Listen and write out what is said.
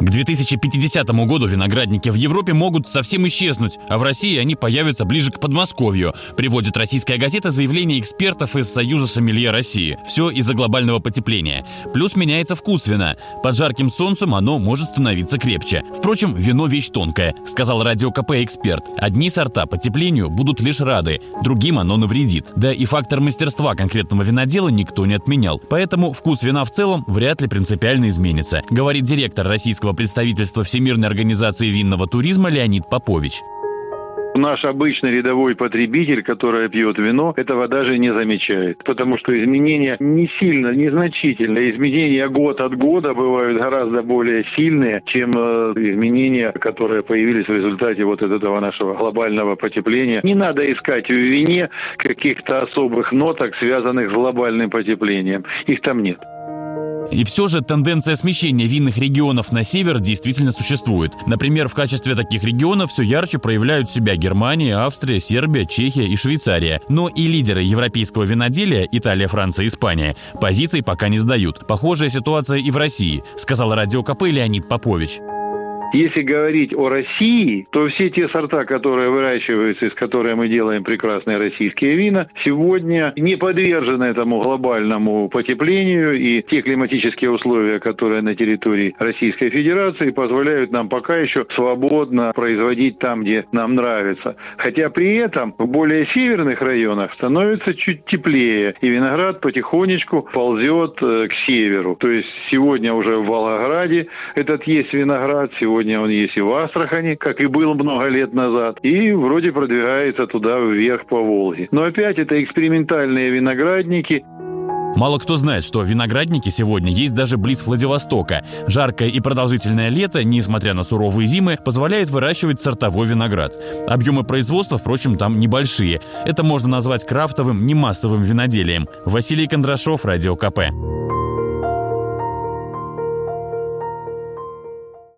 К 2050 году виноградники в Европе могут совсем исчезнуть, а в России они появятся ближе к Подмосковью, приводит российская газета заявление экспертов из Союза сомелье России. Все из-за глобального потепления. Плюс меняется вкус вина. Под жарким солнцем оно может становиться крепче. Впрочем, вино вещь тонкая, сказал радио КП эксперт. Одни сорта потеплению будут лишь рады, другим оно навредит. Да и фактор мастерства конкретного винодела никто не отменял. Поэтому вкус вина в целом вряд ли принципиально изменится, говорит директор российского представительства Всемирной организации винного туризма Леонид Попович. Наш обычный рядовой потребитель, который пьет вино, этого даже не замечает. Потому что изменения не сильно, незначительные. Изменения год от года бывают гораздо более сильные, чем э, изменения, которые появились в результате вот этого нашего глобального потепления. Не надо искать в вине каких-то особых ноток, связанных с глобальным потеплением. Их там нет. И все же тенденция смещения винных регионов на север действительно существует. Например, в качестве таких регионов все ярче проявляют себя Германия, Австрия, Сербия, Чехия и Швейцария. Но и лидеры европейского виноделия, Италия, Франция, Испания, позиций пока не сдают. Похожая ситуация и в России, сказал радио КП Леонид Попович. Если говорить о России, то все те сорта, которые выращиваются, из которых мы делаем прекрасные российские вина, сегодня не подвержены этому глобальному потеплению, и те климатические условия, которые на территории Российской Федерации, позволяют нам пока еще свободно производить там, где нам нравится. Хотя при этом в более северных районах становится чуть теплее, и виноград потихонечку ползет э, к северу. То есть сегодня уже в Волгограде этот есть виноград, сегодня Сегодня он есть и в Астрахани, как и был много лет назад, и вроде продвигается туда вверх по Волге. Но опять это экспериментальные виноградники. Мало кто знает, что виноградники сегодня есть даже близ Владивостока. Жаркое и продолжительное лето, несмотря на суровые зимы, позволяет выращивать сортовой виноград. Объемы производства, впрочем, там небольшие. Это можно назвать крафтовым, не массовым виноделием. Василий Кондрашов, Радио КП.